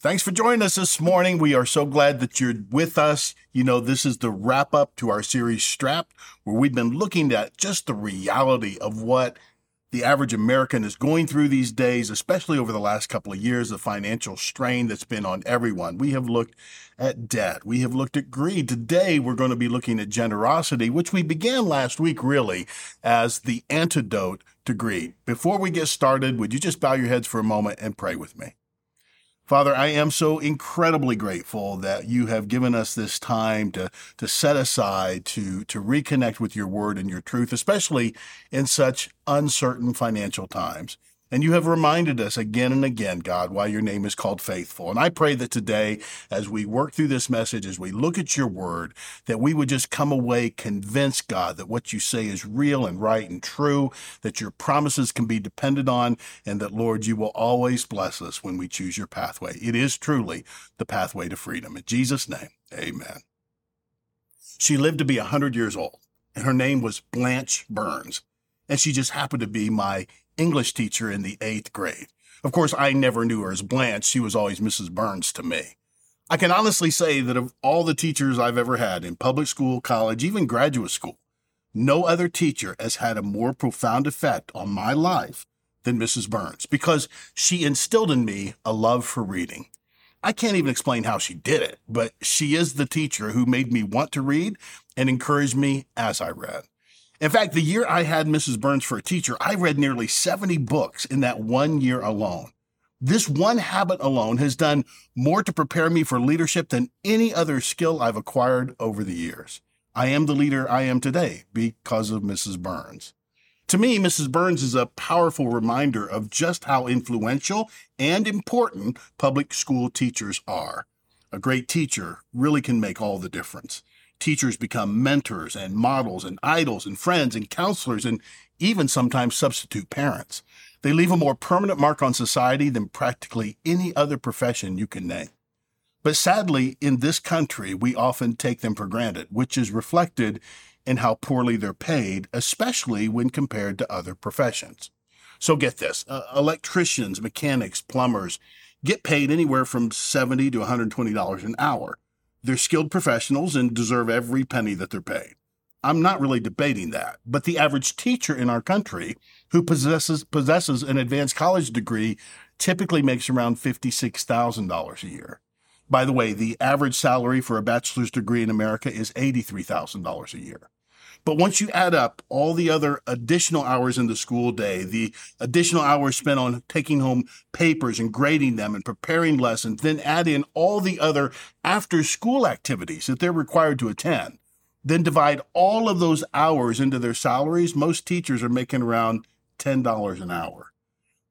Thanks for joining us this morning. We are so glad that you're with us. You know, this is the wrap up to our series Strapped, where we've been looking at just the reality of what the average American is going through these days, especially over the last couple of years, the financial strain that's been on everyone. We have looked at debt. We have looked at greed. Today, we're going to be looking at generosity, which we began last week really as the antidote to greed. Before we get started, would you just bow your heads for a moment and pray with me? Father, I am so incredibly grateful that you have given us this time to, to set aside to, to reconnect with your word and your truth, especially in such uncertain financial times. And you have reminded us again and again, God, why your name is called faithful. And I pray that today, as we work through this message, as we look at your word, that we would just come away convinced, God, that what you say is real and right and true, that your promises can be depended on, and that, Lord, you will always bless us when we choose your pathway. It is truly the pathway to freedom. In Jesus' name, amen. She lived to be a 100 years old, and her name was Blanche Burns. And she just happened to be my English teacher in the eighth grade. Of course, I never knew her as Blanche. She was always Mrs. Burns to me. I can honestly say that of all the teachers I've ever had in public school, college, even graduate school, no other teacher has had a more profound effect on my life than Mrs. Burns because she instilled in me a love for reading. I can't even explain how she did it, but she is the teacher who made me want to read and encouraged me as I read. In fact, the year I had Mrs. Burns for a teacher, I read nearly 70 books in that one year alone. This one habit alone has done more to prepare me for leadership than any other skill I've acquired over the years. I am the leader I am today because of Mrs. Burns. To me, Mrs. Burns is a powerful reminder of just how influential and important public school teachers are. A great teacher really can make all the difference. Teachers become mentors and models and idols and friends and counselors and even sometimes substitute parents. They leave a more permanent mark on society than practically any other profession you can name. But sadly, in this country, we often take them for granted, which is reflected in how poorly they're paid, especially when compared to other professions. So get this uh, electricians, mechanics, plumbers get paid anywhere from 70 to $120 an hour. They're skilled professionals and deserve every penny that they're paid. I'm not really debating that, but the average teacher in our country who possesses possesses an advanced college degree typically makes around $56,000 a year. By the way, the average salary for a bachelor's degree in America is $83,000 a year. But once you add up all the other additional hours in the school day, the additional hours spent on taking home papers and grading them and preparing lessons, then add in all the other after school activities that they're required to attend, then divide all of those hours into their salaries, most teachers are making around $10 an hour.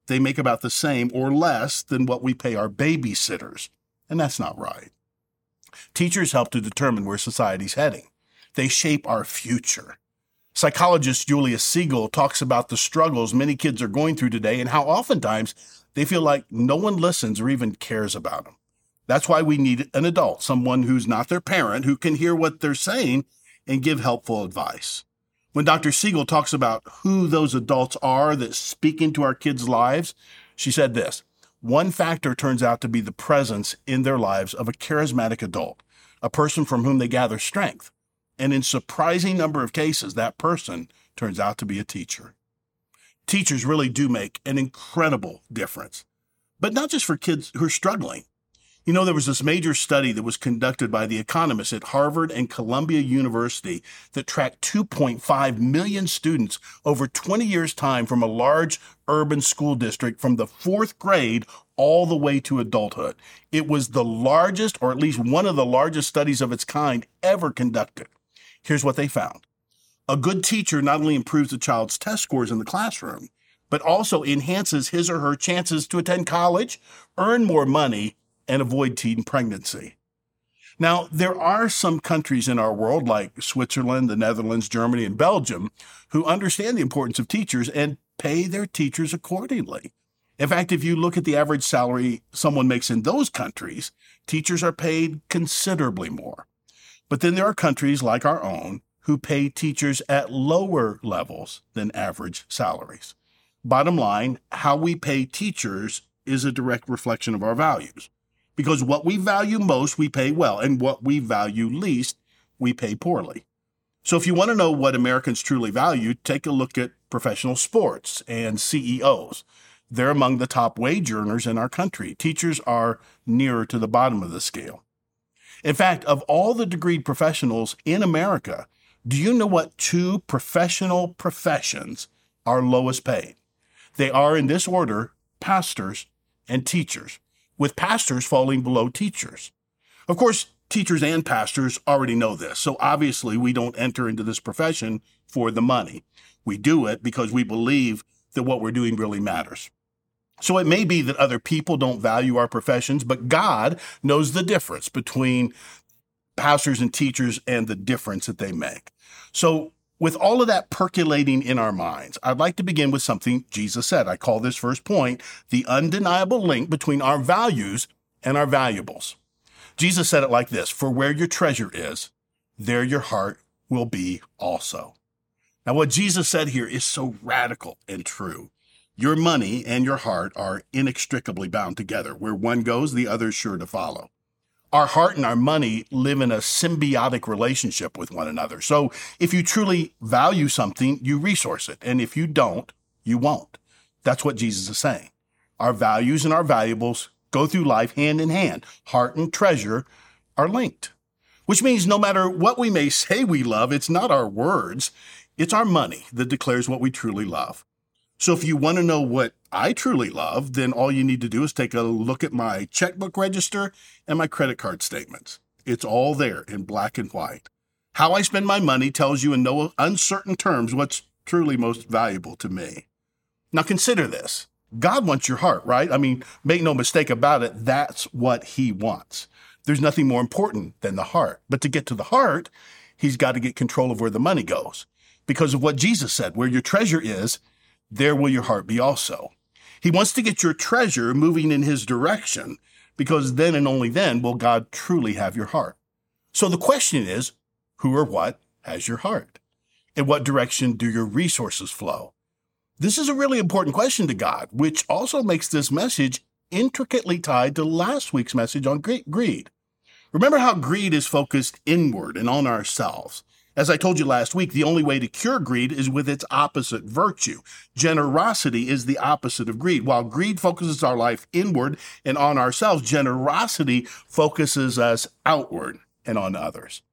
They make about the same or less than what we pay our babysitters. And that's not right. Teachers help to determine where society's heading. They shape our future. Psychologist Julius Segal talks about the struggles many kids are going through today and how oftentimes they feel like no one listens or even cares about them. That's why we need an adult, someone who's not their parent, who can hear what they're saying and give helpful advice. When Dr. Segal talks about who those adults are that speak into our kids' lives, she said this One factor turns out to be the presence in their lives of a charismatic adult, a person from whom they gather strength. And in surprising number of cases, that person turns out to be a teacher. Teachers really do make an incredible difference, but not just for kids who are struggling. You know, there was this major study that was conducted by the economists at Harvard and Columbia University that tracked 2.5 million students over 20 years' time from a large urban school district from the fourth grade all the way to adulthood. It was the largest, or at least one of the largest studies of its kind ever conducted. Here's what they found. A good teacher not only improves the child's test scores in the classroom, but also enhances his or her chances to attend college, earn more money, and avoid teen pregnancy. Now, there are some countries in our world, like Switzerland, the Netherlands, Germany, and Belgium, who understand the importance of teachers and pay their teachers accordingly. In fact, if you look at the average salary someone makes in those countries, teachers are paid considerably more. But then there are countries like our own who pay teachers at lower levels than average salaries. Bottom line, how we pay teachers is a direct reflection of our values. because what we value most, we pay well, and what we value least, we pay poorly. So if you want to know what Americans truly value, take a look at professional sports and CEOs. They're among the top wage earners in our country. Teachers are nearer to the bottom of the scale. In fact, of all the degreed professionals in America, do you know what two professional professions are lowest paid? They are in this order pastors and teachers, with pastors falling below teachers. Of course, teachers and pastors already know this, so obviously we don't enter into this profession for the money. We do it because we believe that what we're doing really matters. So it may be that other people don't value our professions, but God knows the difference between pastors and teachers and the difference that they make. So with all of that percolating in our minds, I'd like to begin with something Jesus said. I call this first point the undeniable link between our values and our valuables. Jesus said it like this For where your treasure is, there your heart will be also. Now, what Jesus said here is so radical and true. Your money and your heart are inextricably bound together. Where one goes, the other is sure to follow. Our heart and our money live in a symbiotic relationship with one another. So if you truly value something, you resource it. And if you don't, you won't. That's what Jesus is saying. Our values and our valuables go through life hand in hand. Heart and treasure are linked, which means no matter what we may say we love, it's not our words. It's our money that declares what we truly love. So if you want to know what I truly love, then all you need to do is take a look at my checkbook register and my credit card statements. It's all there in black and white. How I spend my money tells you in no uncertain terms what's truly most valuable to me. Now consider this. God wants your heart, right? I mean, make no mistake about it. That's what he wants. There's nothing more important than the heart. But to get to the heart, he's got to get control of where the money goes because of what Jesus said, where your treasure is, there will your heart be also. He wants to get your treasure moving in his direction because then and only then will God truly have your heart. So the question is, who or what has your heart? In what direction do your resources flow? This is a really important question to God, which also makes this message intricately tied to last week's message on greed. Remember how greed is focused inward and on ourselves. As I told you last week, the only way to cure greed is with its opposite virtue. Generosity is the opposite of greed. While greed focuses our life inward and on ourselves, generosity focuses us outward and on others.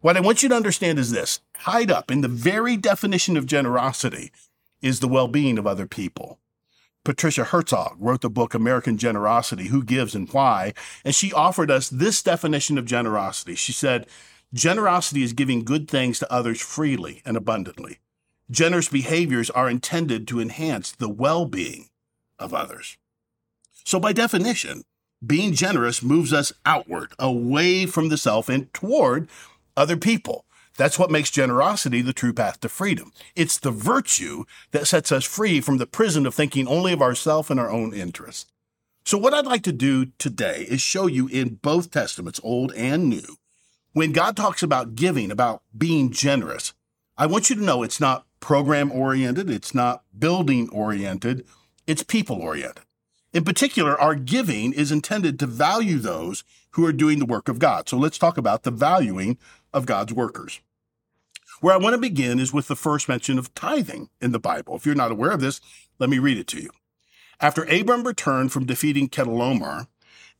What I want you to understand is this tied up in the very definition of generosity is the well being of other people. Patricia Herzog wrote the book American Generosity Who Gives and Why, and she offered us this definition of generosity. She said, Generosity is giving good things to others freely and abundantly. Generous behaviors are intended to enhance the well being of others. So, by definition, being generous moves us outward, away from the self and toward other people. That's what makes generosity the true path to freedom. It's the virtue that sets us free from the prison of thinking only of ourselves and our own interests. So, what I'd like to do today is show you in both Testaments, Old and New, when God talks about giving, about being generous, I want you to know it's not program oriented, it's not building oriented, it's people oriented. In particular, our giving is intended to value those who are doing the work of God. So let's talk about the valuing of God's workers. Where I want to begin is with the first mention of tithing in the Bible. If you're not aware of this, let me read it to you. After Abram returned from defeating Chedorlaomer,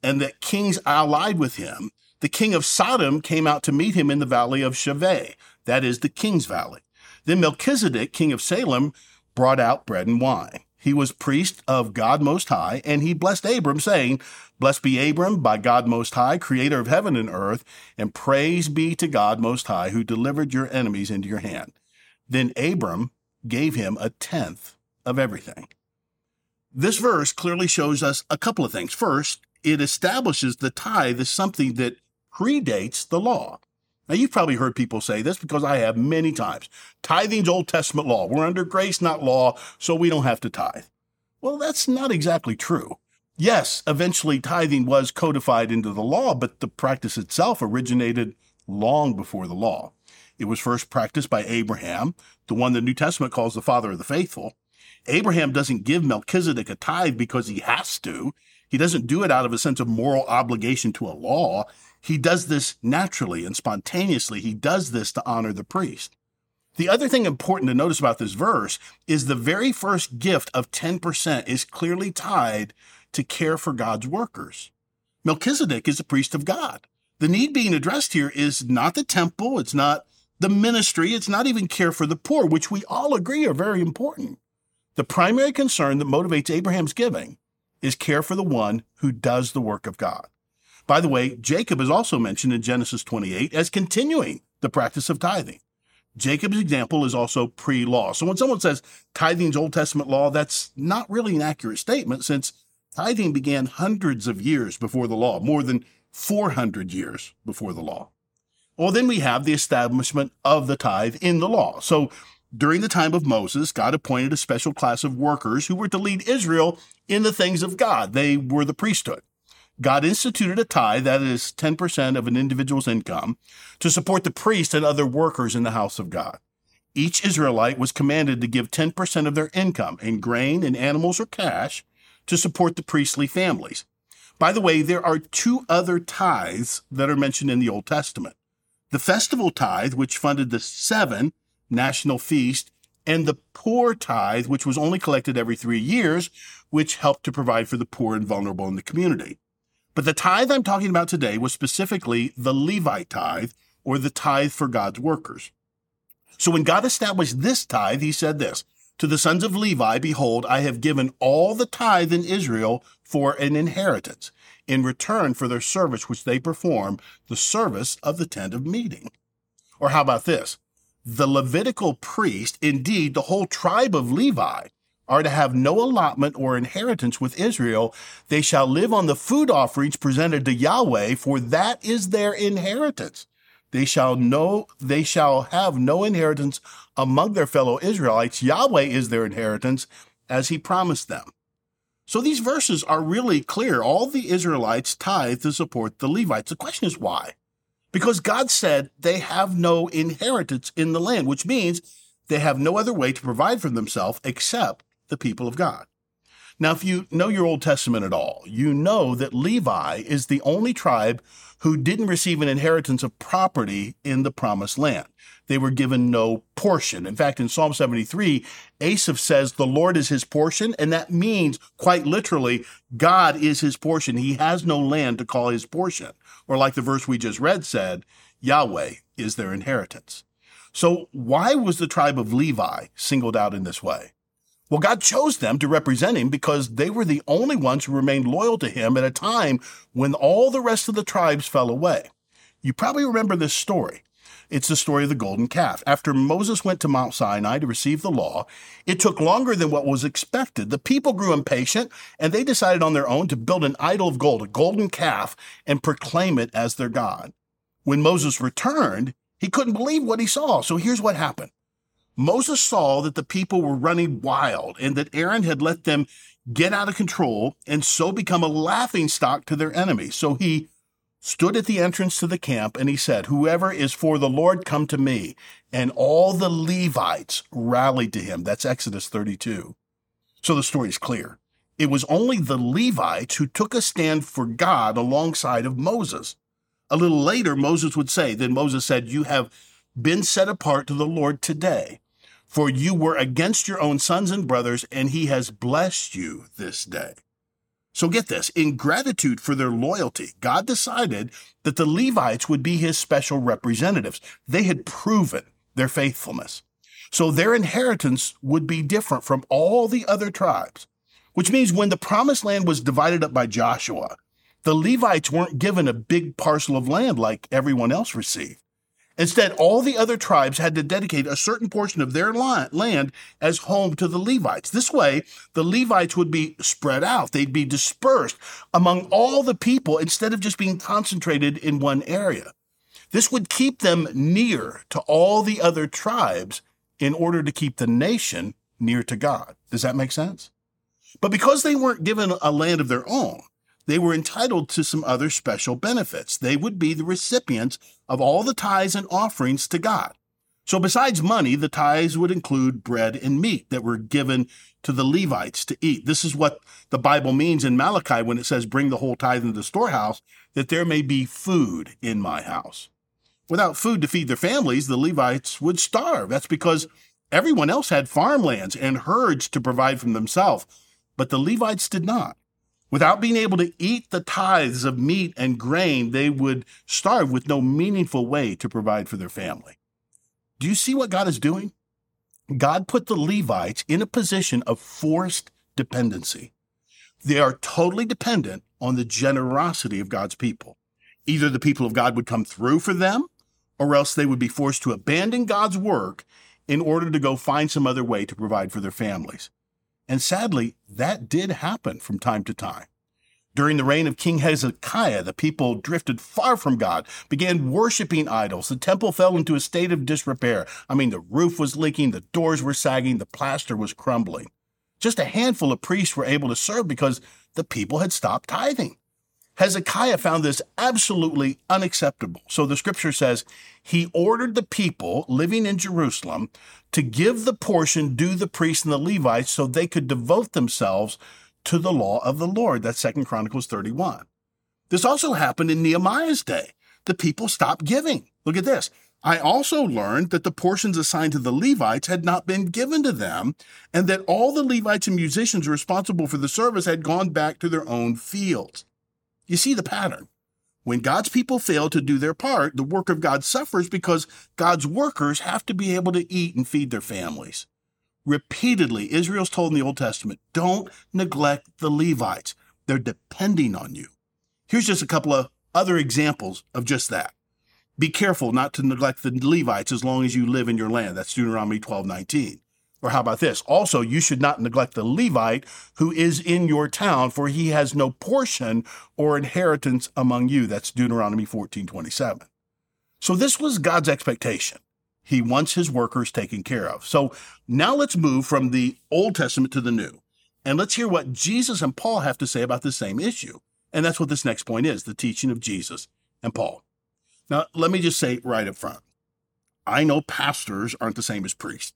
and that kings allied with him, the king of Sodom came out to meet him in the valley of Shaveh, that is the king's valley. Then Melchizedek, king of Salem, brought out bread and wine. He was priest of God Most High, and he blessed Abram, saying, Blessed be Abram by God Most High, creator of heaven and earth, and praise be to God Most High, who delivered your enemies into your hand. Then Abram gave him a tenth of everything. This verse clearly shows us a couple of things. First, it establishes the tithe as something that predates the law. Now, you've probably heard people say this because I have many times. Tithing's Old Testament law. We're under grace, not law, so we don't have to tithe. Well, that's not exactly true. Yes, eventually tithing was codified into the law, but the practice itself originated long before the law. It was first practiced by Abraham, the one the New Testament calls the father of the faithful. Abraham doesn't give Melchizedek a tithe because he has to. He doesn't do it out of a sense of moral obligation to a law. He does this naturally and spontaneously. He does this to honor the priest. The other thing important to notice about this verse is the very first gift of 10% is clearly tied to care for God's workers. Melchizedek is a priest of God. The need being addressed here is not the temple, it's not the ministry, it's not even care for the poor, which we all agree are very important. The primary concern that motivates Abraham's giving is care for the one who does the work of God. By the way, Jacob is also mentioned in Genesis 28 as continuing the practice of tithing. Jacob's example is also pre law. So when someone says tithing's Old Testament law, that's not really an accurate statement since tithing began hundreds of years before the law, more than 400 years before the law. Well, then we have the establishment of the tithe in the law. So during the time of Moses, God appointed a special class of workers who were to lead Israel in the things of God. They were the priesthood. God instituted a tithe, that is 10% of an individual's income, to support the priest and other workers in the house of God. Each Israelite was commanded to give 10% of their income in grain, in animals, or cash to support the priestly families. By the way, there are two other tithes that are mentioned in the Old Testament. The festival tithe, which funded the seven national feast, and the poor tithe, which was only collected every three years, which helped to provide for the poor and vulnerable in the community. But the tithe I'm talking about today was specifically the Levite tithe, or the tithe for God's workers. So when God established this tithe, he said this To the sons of Levi, behold, I have given all the tithe in Israel for an inheritance, in return for their service which they perform, the service of the tent of meeting. Or how about this? The Levitical priest, indeed the whole tribe of Levi, are to have no allotment or inheritance with Israel. They shall live on the food offerings presented to Yahweh, for that is their inheritance. They shall know, they shall have no inheritance among their fellow Israelites. Yahweh is their inheritance, as he promised them. So these verses are really clear. All the Israelites tithe to support the Levites. The question is why? Because God said they have no inheritance in the land, which means they have no other way to provide for themselves except the people of God. Now, if you know your Old Testament at all, you know that Levi is the only tribe who didn't receive an inheritance of property in the promised land. They were given no portion. In fact, in Psalm 73, Asaph says the Lord is his portion, and that means quite literally, God is his portion. He has no land to call his portion. Or like the verse we just read said, Yahweh is their inheritance. So why was the tribe of Levi singled out in this way? Well, God chose them to represent him because they were the only ones who remained loyal to him at a time when all the rest of the tribes fell away. You probably remember this story. It's the story of the golden calf. After Moses went to Mount Sinai to receive the law, it took longer than what was expected. The people grew impatient and they decided on their own to build an idol of gold, a golden calf, and proclaim it as their God. When Moses returned, he couldn't believe what he saw. So here's what happened. Moses saw that the people were running wild and that Aaron had let them get out of control and so become a laughing stock to their enemies. So he stood at the entrance to the camp and he said, Whoever is for the Lord, come to me. And all the Levites rallied to him. That's Exodus 32. So the story is clear. It was only the Levites who took a stand for God alongside of Moses. A little later, Moses would say, Then Moses said, You have been set apart to the Lord today. For you were against your own sons and brothers, and he has blessed you this day. So get this in gratitude for their loyalty, God decided that the Levites would be his special representatives. They had proven their faithfulness. So their inheritance would be different from all the other tribes, which means when the promised land was divided up by Joshua, the Levites weren't given a big parcel of land like everyone else received. Instead, all the other tribes had to dedicate a certain portion of their land as home to the Levites. This way, the Levites would be spread out. They'd be dispersed among all the people instead of just being concentrated in one area. This would keep them near to all the other tribes in order to keep the nation near to God. Does that make sense? But because they weren't given a land of their own, they were entitled to some other special benefits. They would be the recipients of all the tithes and offerings to God. So besides money, the tithes would include bread and meat that were given to the Levites to eat. This is what the Bible means in Malachi when it says, Bring the whole tithe into the storehouse, that there may be food in my house. Without food to feed their families, the Levites would starve. That's because everyone else had farmlands and herds to provide for themselves, but the Levites did not. Without being able to eat the tithes of meat and grain, they would starve with no meaningful way to provide for their family. Do you see what God is doing? God put the Levites in a position of forced dependency. They are totally dependent on the generosity of God's people. Either the people of God would come through for them, or else they would be forced to abandon God's work in order to go find some other way to provide for their families. And sadly, that did happen from time to time. During the reign of King Hezekiah, the people drifted far from God, began worshiping idols. The temple fell into a state of disrepair. I mean, the roof was leaking, the doors were sagging, the plaster was crumbling. Just a handful of priests were able to serve because the people had stopped tithing. Hezekiah found this absolutely unacceptable. So the scripture says he ordered the people living in Jerusalem to give the portion due the priests and the Levites so they could devote themselves to the law of the Lord. That's Second Chronicles 31. This also happened in Nehemiah's day. The people stopped giving. Look at this. I also learned that the portions assigned to the Levites had not been given to them, and that all the Levites and musicians responsible for the service had gone back to their own fields. You see the pattern. When God's people fail to do their part, the work of God suffers because God's workers have to be able to eat and feed their families. Repeatedly, Israel's told in the Old Testament, don't neglect the Levites. They're depending on you. Here's just a couple of other examples of just that. Be careful not to neglect the Levites as long as you live in your land. That's Deuteronomy 12, 19. Or how about this? Also, you should not neglect the Levite who is in your town, for he has no portion or inheritance among you. That's Deuteronomy 14, 27. So this was God's expectation. He wants his workers taken care of. So now let's move from the Old Testament to the New. And let's hear what Jesus and Paul have to say about the same issue. And that's what this next point is the teaching of Jesus and Paul. Now, let me just say right up front I know pastors aren't the same as priests.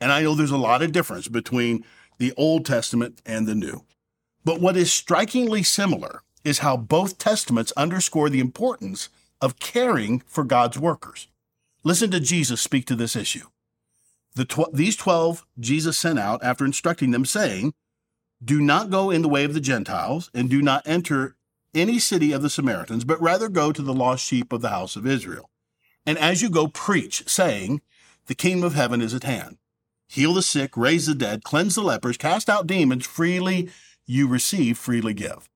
And I know there's a lot of difference between the Old Testament and the New. But what is strikingly similar is how both testaments underscore the importance of caring for God's workers. Listen to Jesus speak to this issue. The tw- these 12 Jesus sent out after instructing them, saying, Do not go in the way of the Gentiles, and do not enter any city of the Samaritans, but rather go to the lost sheep of the house of Israel. And as you go, preach, saying, The kingdom of heaven is at hand. Heal the sick, raise the dead, cleanse the lepers, cast out demons, freely you receive, freely give.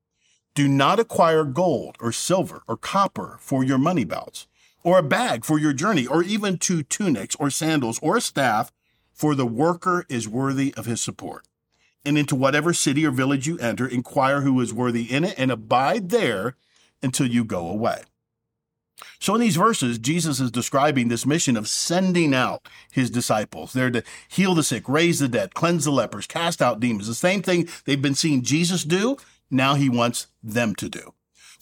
Do not acquire gold or silver or copper for your money belts or a bag for your journey, or even two tunics or sandals or a staff, for the worker is worthy of his support. And into whatever city or village you enter, inquire who is worthy in it, and abide there until you go away. So, in these verses, Jesus is describing this mission of sending out his disciples. They're to heal the sick, raise the dead, cleanse the lepers, cast out demons. The same thing they've been seeing Jesus do, now he wants them to do.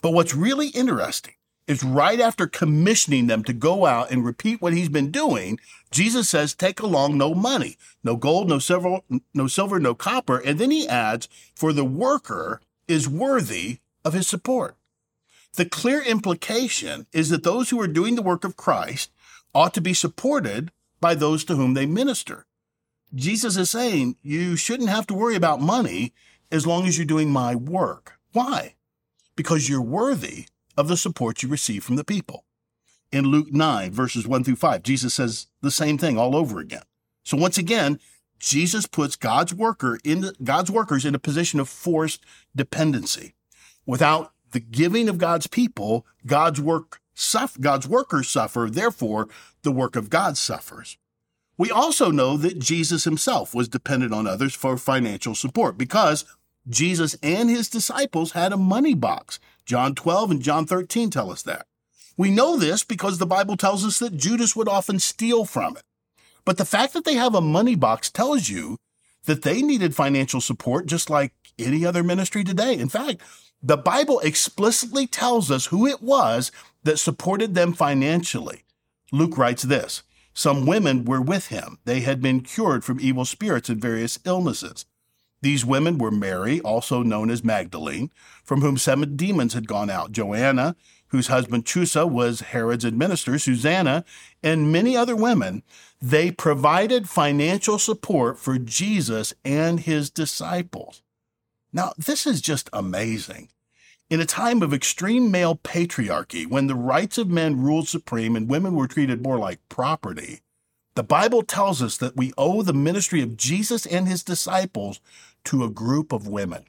But what's really interesting is right after commissioning them to go out and repeat what he's been doing, Jesus says, take along no money, no gold, no silver, no silver, no copper. And then he adds, for the worker is worthy of his support. The clear implication is that those who are doing the work of Christ ought to be supported by those to whom they minister. Jesus is saying you shouldn't have to worry about money as long as you're doing my work. Why? Because you're worthy of the support you receive from the people. In Luke 9, verses 1 through 5, Jesus says the same thing all over again. So once again, Jesus puts God's worker in God's workers in a position of forced dependency. Without the giving of God's people, God's work God's workers suffer, therefore the work of God suffers. We also know that Jesus himself was dependent on others for financial support because Jesus and his disciples had a money box John 12 and John 13 tell us that. We know this because the Bible tells us that Judas would often steal from it. But the fact that they have a money box tells you that they needed financial support just like any other ministry today. In fact, the Bible explicitly tells us who it was that supported them financially. Luke writes this Some women were with him. They had been cured from evil spirits and various illnesses. These women were Mary, also known as Magdalene, from whom seven demons had gone out, Joanna, whose husband Chusa was Herod's administrator, Susanna, and many other women. They provided financial support for Jesus and his disciples. Now, this is just amazing. In a time of extreme male patriarchy, when the rights of men ruled supreme and women were treated more like property, the Bible tells us that we owe the ministry of Jesus and his disciples to a group of women.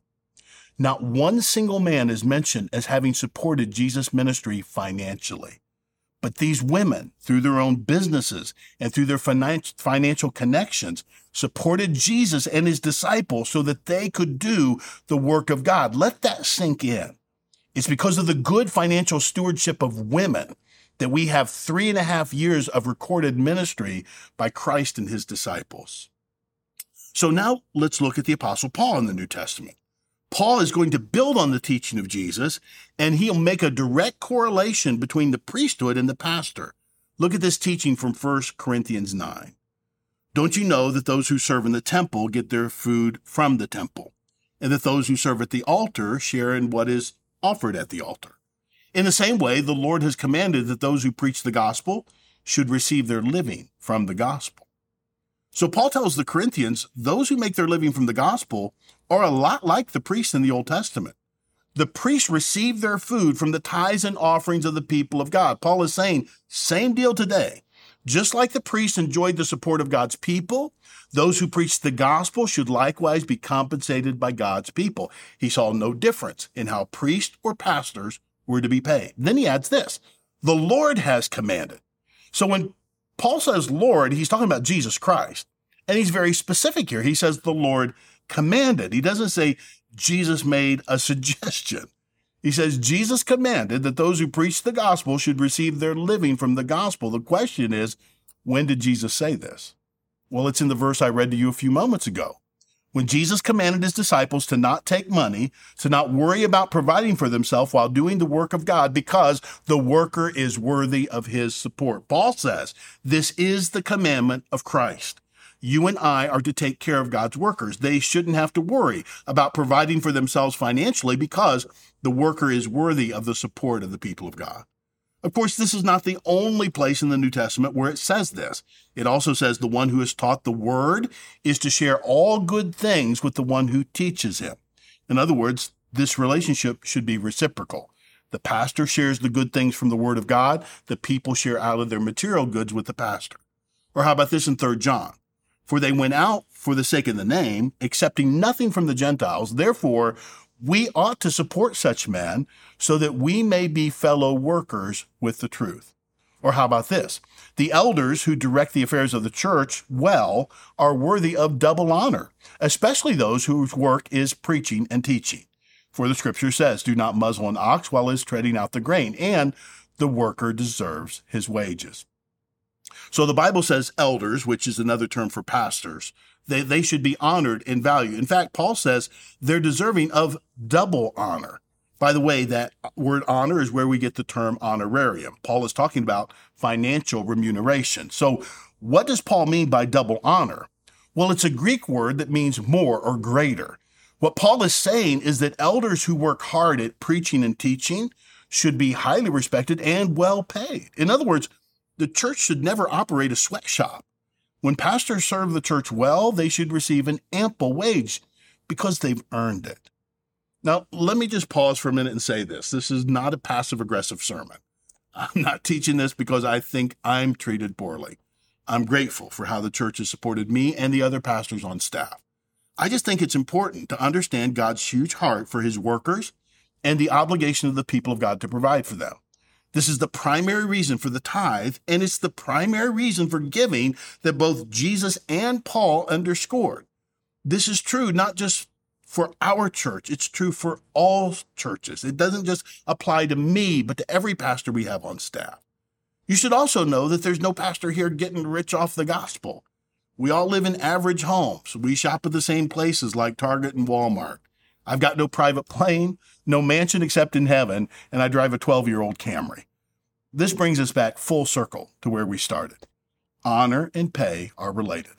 Not one single man is mentioned as having supported Jesus' ministry financially. But these women, through their own businesses and through their financial connections, supported Jesus and his disciples so that they could do the work of God. Let that sink in. It's because of the good financial stewardship of women that we have three and a half years of recorded ministry by Christ and his disciples. So now let's look at the Apostle Paul in the New Testament. Paul is going to build on the teaching of Jesus, and he'll make a direct correlation between the priesthood and the pastor. Look at this teaching from 1 Corinthians 9. Don't you know that those who serve in the temple get their food from the temple, and that those who serve at the altar share in what is offered at the altar? In the same way, the Lord has commanded that those who preach the gospel should receive their living from the gospel. So Paul tells the Corinthians, those who make their living from the gospel are a lot like the priests in the Old Testament. The priests receive their food from the tithes and offerings of the people of God. Paul is saying, same deal today. Just like the priests enjoyed the support of God's people, those who preach the gospel should likewise be compensated by God's people. He saw no difference in how priests or pastors were to be paid. Then he adds this the Lord has commanded. So when Paul says Lord, he's talking about Jesus Christ. And he's very specific here. He says the Lord commanded. He doesn't say Jesus made a suggestion. He says Jesus commanded that those who preach the gospel should receive their living from the gospel. The question is, when did Jesus say this? Well, it's in the verse I read to you a few moments ago. When Jesus commanded his disciples to not take money, to not worry about providing for themselves while doing the work of God because the worker is worthy of his support. Paul says this is the commandment of Christ. You and I are to take care of God's workers. They shouldn't have to worry about providing for themselves financially because the worker is worthy of the support of the people of God. Of course, this is not the only place in the New Testament where it says this. It also says the one who is taught the word is to share all good things with the one who teaches him. In other words, this relationship should be reciprocal. The pastor shares the good things from the word of God. The people share out of their material goods with the pastor. Or how about this in 3 John? For they went out for the sake of the name, accepting nothing from the Gentiles. Therefore, we ought to support such men so that we may be fellow workers with the truth. Or how about this? The elders who direct the affairs of the church well are worthy of double honor, especially those whose work is preaching and teaching. For the scripture says, Do not muzzle an ox while it is treading out the grain, and the worker deserves his wages. So the Bible says elders, which is another term for pastors, they, they should be honored and valued. In fact, Paul says they're deserving of double honor. By the way, that word honor is where we get the term honorarium. Paul is talking about financial remuneration. So, what does Paul mean by double honor? Well, it's a Greek word that means more or greater. What Paul is saying is that elders who work hard at preaching and teaching should be highly respected and well paid. In other words, the church should never operate a sweatshop. When pastors serve the church well, they should receive an ample wage because they've earned it. Now, let me just pause for a minute and say this. This is not a passive aggressive sermon. I'm not teaching this because I think I'm treated poorly. I'm grateful for how the church has supported me and the other pastors on staff. I just think it's important to understand God's huge heart for his workers and the obligation of the people of God to provide for them. This is the primary reason for the tithe, and it's the primary reason for giving that both Jesus and Paul underscored. This is true not just for our church, it's true for all churches. It doesn't just apply to me, but to every pastor we have on staff. You should also know that there's no pastor here getting rich off the gospel. We all live in average homes. We shop at the same places like Target and Walmart. I've got no private plane, no mansion except in heaven, and I drive a 12 year old Camry. This brings us back full circle to where we started. Honor and pay are related.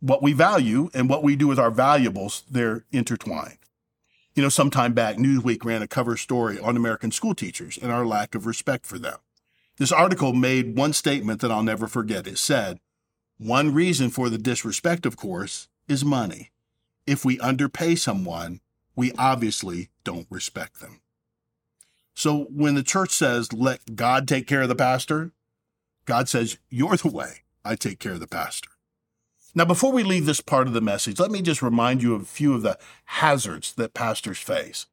what we value and what we do with our valuables, they're intertwined. You know, some time back, Newsweek ran a cover story on American school teachers and our lack of respect for them. This article made one statement that I'll never forget. It said, One reason for the disrespect, of course, is money. If we underpay someone, we obviously don't respect them. So when the church says, let God take care of the pastor, God says, you're the way I take care of the pastor. Now, before we leave this part of the message, let me just remind you of a few of the hazards that pastors face.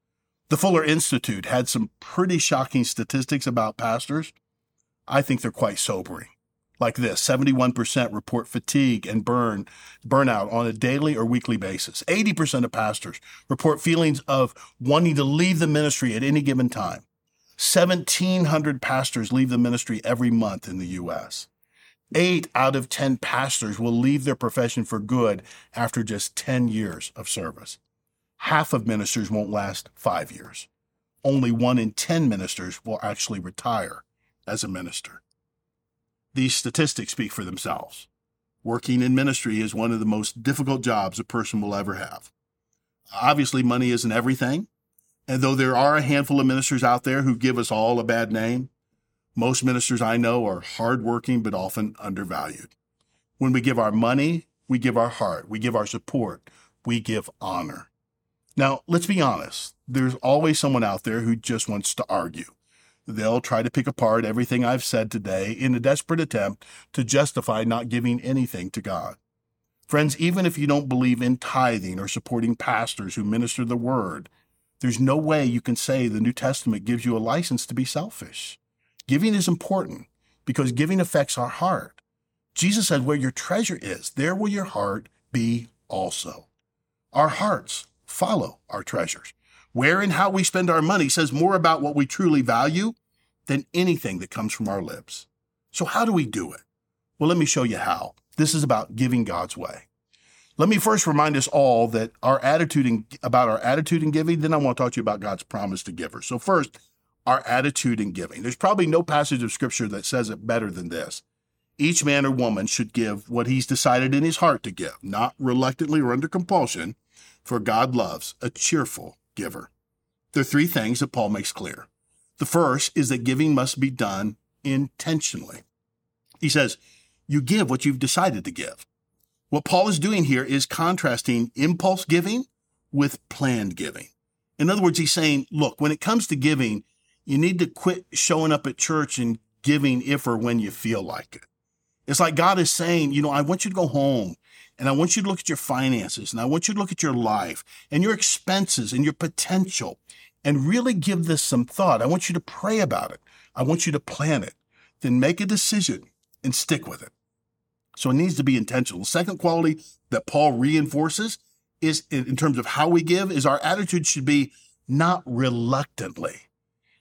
The Fuller Institute had some pretty shocking statistics about pastors. I think they're quite sobering. Like this 71% report fatigue and burn, burnout on a daily or weekly basis. 80% of pastors report feelings of wanting to leave the ministry at any given time. 1,700 pastors leave the ministry every month in the U.S. Eight out of 10 pastors will leave their profession for good after just 10 years of service. Half of ministers won't last five years. Only one in 10 ministers will actually retire as a minister. These statistics speak for themselves. Working in ministry is one of the most difficult jobs a person will ever have. Obviously, money isn't everything. And though there are a handful of ministers out there who give us all a bad name, most ministers I know are hardworking but often undervalued. When we give our money, we give our heart, we give our support, we give honor. Now, let's be honest. There's always someone out there who just wants to argue. They'll try to pick apart everything I've said today in a desperate attempt to justify not giving anything to God. Friends, even if you don't believe in tithing or supporting pastors who minister the word, there's no way you can say the New Testament gives you a license to be selfish. Giving is important because giving affects our heart. Jesus said, Where your treasure is, there will your heart be also. Our hearts follow our treasures. Where and how we spend our money says more about what we truly value than anything that comes from our lips. So, how do we do it? Well, let me show you how. This is about giving God's way. Let me first remind us all that our attitude in, about our attitude in giving, then I want to talk to you about God's promise to givers. So, first, our attitude in giving. There's probably no passage of scripture that says it better than this. Each man or woman should give what he's decided in his heart to give, not reluctantly or under compulsion, for God loves a cheerful giver. There are three things that Paul makes clear. The first is that giving must be done intentionally. He says, You give what you've decided to give. What Paul is doing here is contrasting impulse giving with planned giving. In other words, he's saying, Look, when it comes to giving, you need to quit showing up at church and giving if or when you feel like it. It's like God is saying, you know, I want you to go home and I want you to look at your finances and I want you to look at your life and your expenses and your potential and really give this some thought. I want you to pray about it. I want you to plan it. Then make a decision and stick with it. So it needs to be intentional. The second quality that Paul reinforces is in terms of how we give is our attitude should be not reluctantly.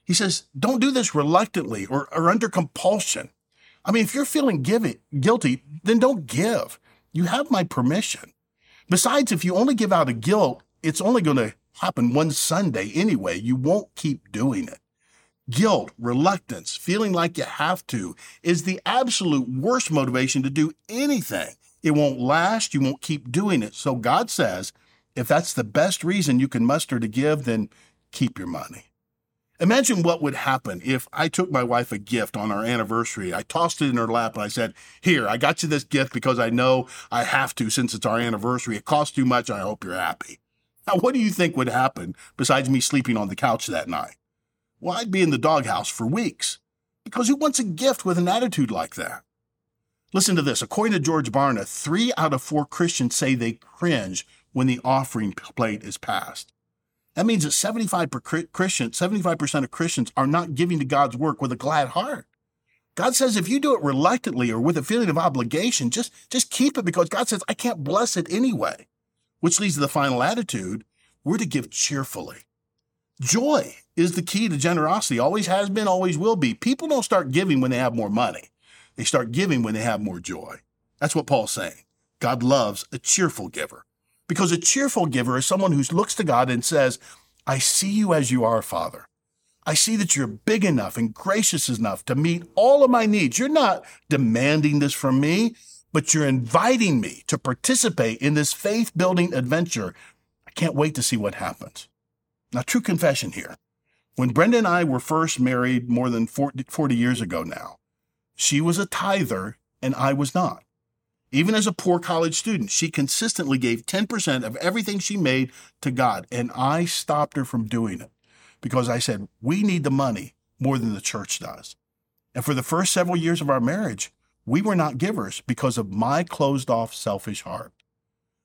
He says, don't do this reluctantly or, or under compulsion. I mean, if you're feeling giving, guilty, then don't give. You have my permission. Besides, if you only give out of guilt, it's only going to happen one Sunday anyway. You won't keep doing it. Guilt, reluctance, feeling like you have to is the absolute worst motivation to do anything. It won't last. You won't keep doing it. So God says, if that's the best reason you can muster to give, then keep your money. Imagine what would happen if I took my wife a gift on our anniversary. I tossed it in her lap and I said, Here, I got you this gift because I know I have to since it's our anniversary. It costs too much. I hope you're happy. Now, what do you think would happen besides me sleeping on the couch that night? Well, I'd be in the doghouse for weeks because who wants a gift with an attitude like that? Listen to this. According to George Barna, three out of four Christians say they cringe when the offering plate is passed. That means that 75 Christians, 75% of Christians are not giving to God's work with a glad heart. God says if you do it reluctantly or with a feeling of obligation, just, just keep it because God says, I can't bless it anyway. Which leads to the final attitude. We're to give cheerfully. Joy is the key to generosity, always has been, always will be. People don't start giving when they have more money. They start giving when they have more joy. That's what Paul's saying. God loves a cheerful giver. Because a cheerful giver is someone who looks to God and says, I see you as you are, Father. I see that you're big enough and gracious enough to meet all of my needs. You're not demanding this from me, but you're inviting me to participate in this faith building adventure. I can't wait to see what happens. Now, true confession here. When Brenda and I were first married more than 40, 40 years ago now, she was a tither and I was not. Even as a poor college student, she consistently gave 10% of everything she made to God, and I stopped her from doing it because I said, We need the money more than the church does. And for the first several years of our marriage, we were not givers because of my closed off, selfish heart.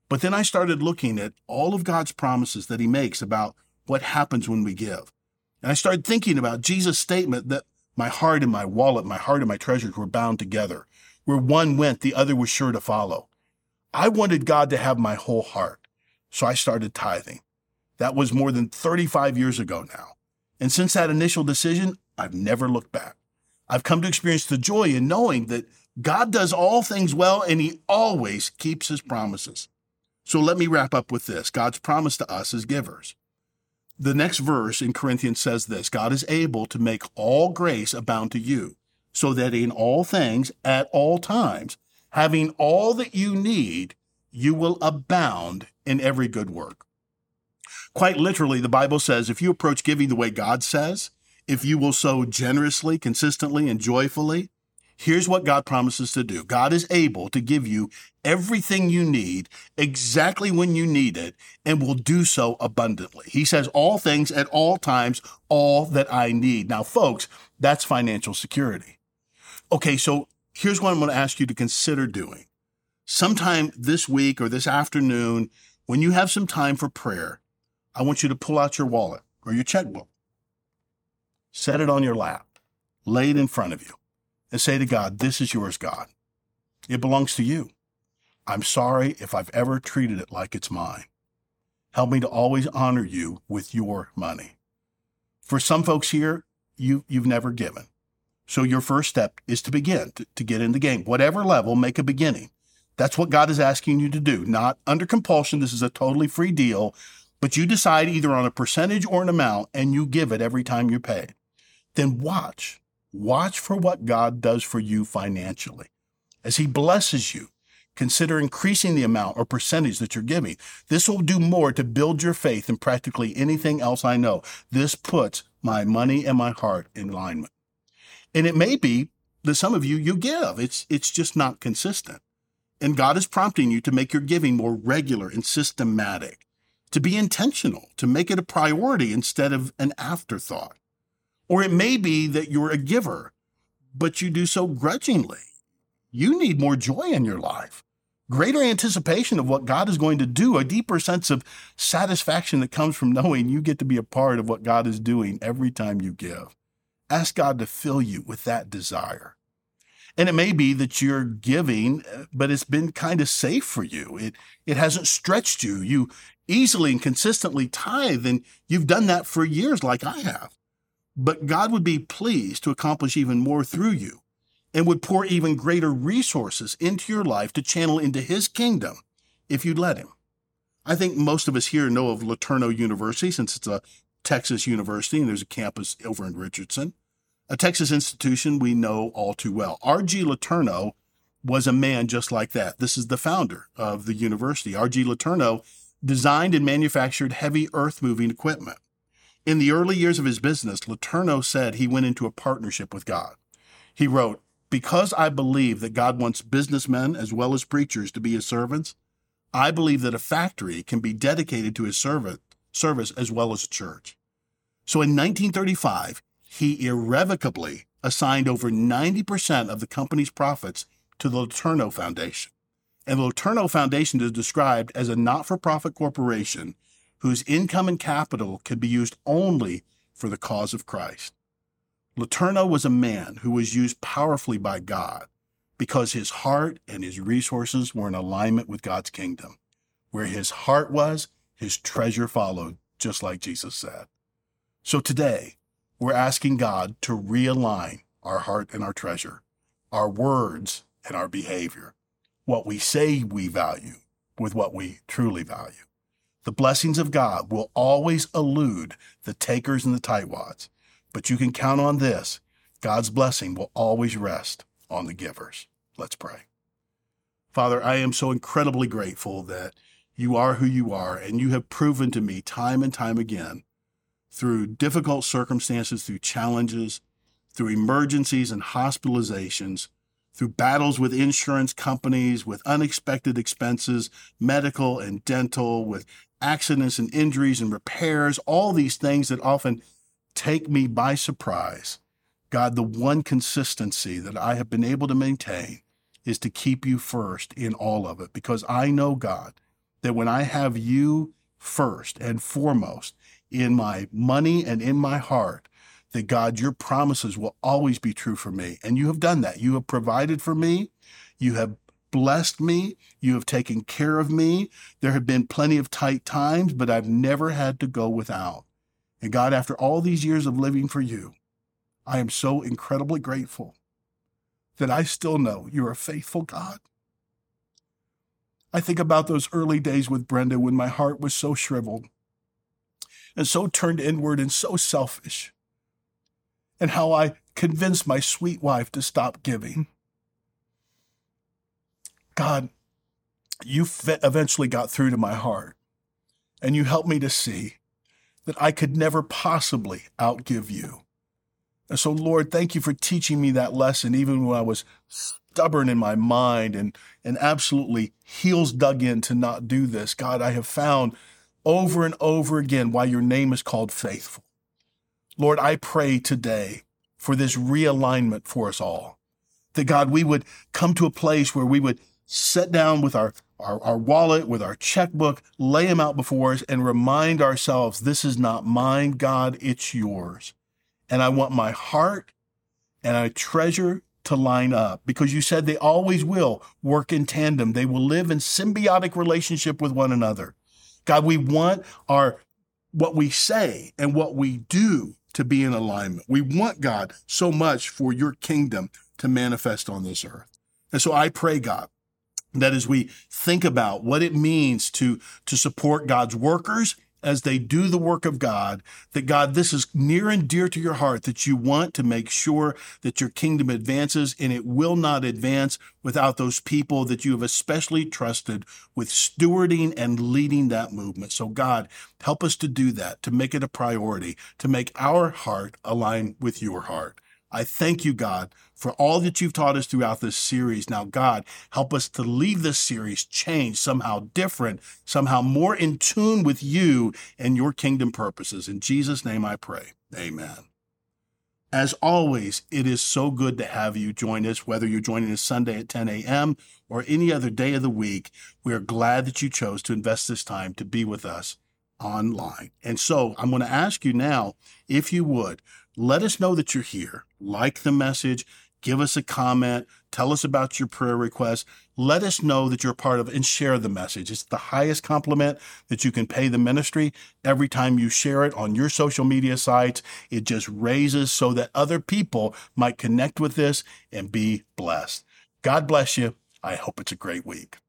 But then I started looking at all of God's promises that He makes about what happens when we give. And I started thinking about Jesus' statement that my heart and my wallet, my heart and my treasures were bound together. Where one went, the other was sure to follow. I wanted God to have my whole heart. So I started tithing. That was more than 35 years ago now. And since that initial decision, I've never looked back. I've come to experience the joy in knowing that God does all things well and he always keeps his promises. So let me wrap up with this God's promise to us as givers. The next verse in Corinthians says this God is able to make all grace abound to you, so that in all things, at all times, having all that you need, you will abound in every good work. Quite literally, the Bible says if you approach giving the way God says, if you will sow generously, consistently, and joyfully, Here's what God promises to do God is able to give you everything you need exactly when you need it and will do so abundantly. He says, All things at all times, all that I need. Now, folks, that's financial security. Okay, so here's what I'm going to ask you to consider doing. Sometime this week or this afternoon, when you have some time for prayer, I want you to pull out your wallet or your checkbook, set it on your lap, lay it in front of you and say to God, This is yours, God. It belongs to you. I'm sorry if I've ever treated it like it's mine. Help me to always honor you with your money. For some folks here, you, you've never given. So your first step is to begin, to, to get in the game. Whatever level, make a beginning. That's what God is asking you to do, not under compulsion. This is a totally free deal, but you decide either on a percentage or an amount and you give it every time you pay. Then watch Watch for what God does for you financially. As He blesses you, consider increasing the amount or percentage that you're giving. This will do more to build your faith than practically anything else I know. This puts my money and my heart in alignment. And it may be that some of you, you give. It's, it's just not consistent. And God is prompting you to make your giving more regular and systematic, to be intentional, to make it a priority instead of an afterthought. Or it may be that you're a giver, but you do so grudgingly. You need more joy in your life, greater anticipation of what God is going to do, a deeper sense of satisfaction that comes from knowing you get to be a part of what God is doing every time you give. Ask God to fill you with that desire. And it may be that you're giving, but it's been kind of safe for you. It, it hasn't stretched you. You easily and consistently tithe, and you've done that for years, like I have. But God would be pleased to accomplish even more through you and would pour even greater resources into your life to channel into his kingdom if you'd let him. I think most of us here know of LeTourneau University since it's a Texas university and there's a campus over in Richardson. A Texas institution we know all too well. R.G. LeTourneau was a man just like that. This is the founder of the university. R.G. LeTourneau designed and manufactured heavy earth moving equipment. In the early years of his business, LeTourneau said he went into a partnership with God. He wrote, Because I believe that God wants businessmen as well as preachers to be his servants, I believe that a factory can be dedicated to his servant, service as well as a church. So in 1935, he irrevocably assigned over 90% of the company's profits to the LeTourneau Foundation. And the LeTourneau Foundation is described as a not for profit corporation whose income and capital could be used only for the cause of Christ. LeTourneau was a man who was used powerfully by God because his heart and his resources were in alignment with God's kingdom. Where his heart was, his treasure followed, just like Jesus said. So today, we're asking God to realign our heart and our treasure, our words and our behavior, what we say we value with what we truly value. The blessings of God will always elude the takers and the tightwads, but you can count on this God's blessing will always rest on the givers. Let's pray. Father, I am so incredibly grateful that you are who you are, and you have proven to me time and time again through difficult circumstances, through challenges, through emergencies and hospitalizations, through battles with insurance companies, with unexpected expenses, medical and dental, with accidents and injuries and repairs, all these things that often take me by surprise. God, the one consistency that I have been able to maintain is to keep you first in all of it because I know, God, that when I have you first and foremost in my money and in my heart, that God, your promises will always be true for me. And you have done that. You have provided for me. You have blessed me. You have taken care of me. There have been plenty of tight times, but I've never had to go without. And God, after all these years of living for you, I am so incredibly grateful that I still know you're a faithful God. I think about those early days with Brenda when my heart was so shriveled and so turned inward and so selfish, and how I convinced my sweet wife to stop giving. God, you eventually got through to my heart, and you helped me to see that I could never possibly outgive you. And so, Lord, thank you for teaching me that lesson, even when I was stubborn in my mind and, and absolutely heels dug in to not do this. God, I have found over and over again why your name is called faithful. Lord, I pray today for this realignment for us all. That God, we would come to a place where we would sit down with our, our, our wallet, with our checkbook, lay them out before us, and remind ourselves this is not mine, God, it's yours. And I want my heart and I treasure to line up because you said they always will work in tandem. They will live in symbiotic relationship with one another. God, we want our what we say and what we do to be in alignment. We want God so much for your kingdom to manifest on this earth. And so I pray, God, that as we think about what it means to, to support God's workers as they do the work of God, that God, this is near and dear to your heart, that you want to make sure that your kingdom advances and it will not advance without those people that you have especially trusted with stewarding and leading that movement. So God, help us to do that, to make it a priority, to make our heart align with your heart. I thank you, God, for all that you've taught us throughout this series. Now, God, help us to leave this series changed, somehow different, somehow more in tune with you and your kingdom purposes. In Jesus' name I pray. Amen. As always, it is so good to have you join us, whether you're joining us Sunday at 10 a.m. or any other day of the week. We are glad that you chose to invest this time to be with us online. And so I'm going to ask you now, if you would, let us know that you're here. Like the message, give us a comment, tell us about your prayer request. Let us know that you're part of and share the message. It's the highest compliment that you can pay the ministry. Every time you share it on your social media sites, it just raises so that other people might connect with this and be blessed. God bless you. I hope it's a great week.